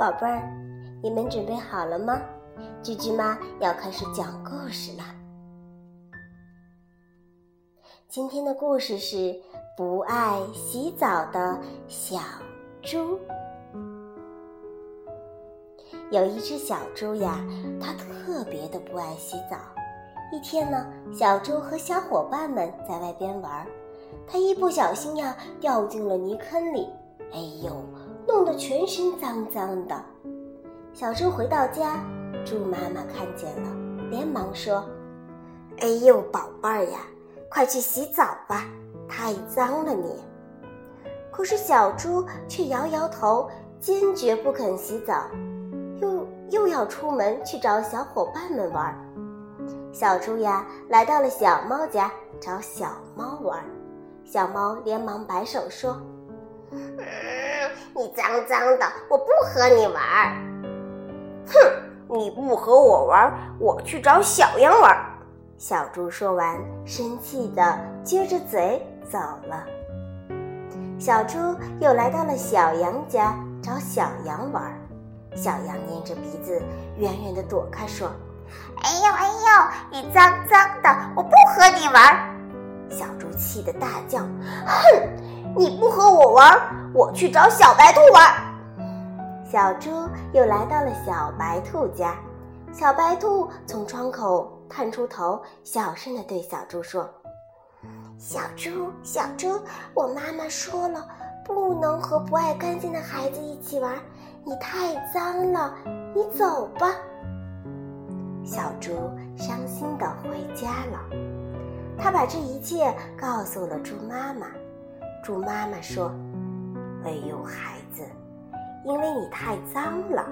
宝贝儿，你们准备好了吗？居居妈要开始讲故事了。今天的故事是不爱洗澡的小猪。有一只小猪呀，它特别的不爱洗澡。一天呢，小猪和小伙伴们在外边玩，它一不小心呀，掉进了泥坑里。哎呦！弄得全身脏脏的，小猪回到家，猪妈妈看见了，连忙说：“哎呦，宝贝儿呀，快去洗澡吧，太脏了你。”可是小猪却摇摇头，坚决不肯洗澡，又又要出门去找小伙伴们玩。小猪呀，来到了小猫家找小猫玩，小猫连忙摆手说。你脏脏的，我不和你玩儿。哼，你不和我玩，我去找小羊玩。小猪说完，生气的撅着嘴走了。小猪又来到了小羊家找小羊玩，小羊捏着鼻子，远远的躲开，说：“哎呦哎呦，你脏脏的，我不和你玩。”小猪气得大叫：“哼，你不和我玩！”我去找小白兔玩。小猪又来到了小白兔家，小白兔从窗口探出头，小声的对小猪说：“小猪，小猪，我妈妈说了，不能和不爱干净的孩子一起玩，你太脏了，你走吧。”小猪伤心的回家了，他把这一切告诉了猪妈妈。猪妈妈说。哎呦，孩子，因为你太脏了，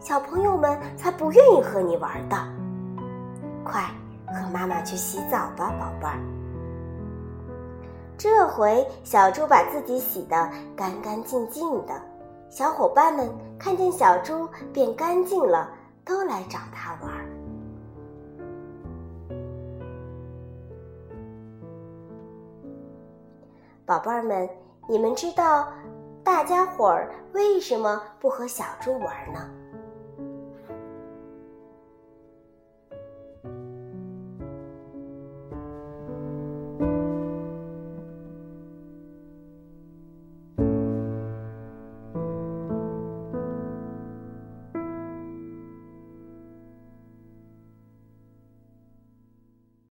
小朋友们才不愿意和你玩的。快和妈妈去洗澡吧，宝贝儿。这回小猪把自己洗得干干净净的，小伙伴们看见小猪变干净了，都来找它玩。宝贝儿们，你们知道？大家伙儿为什么不和小猪玩呢？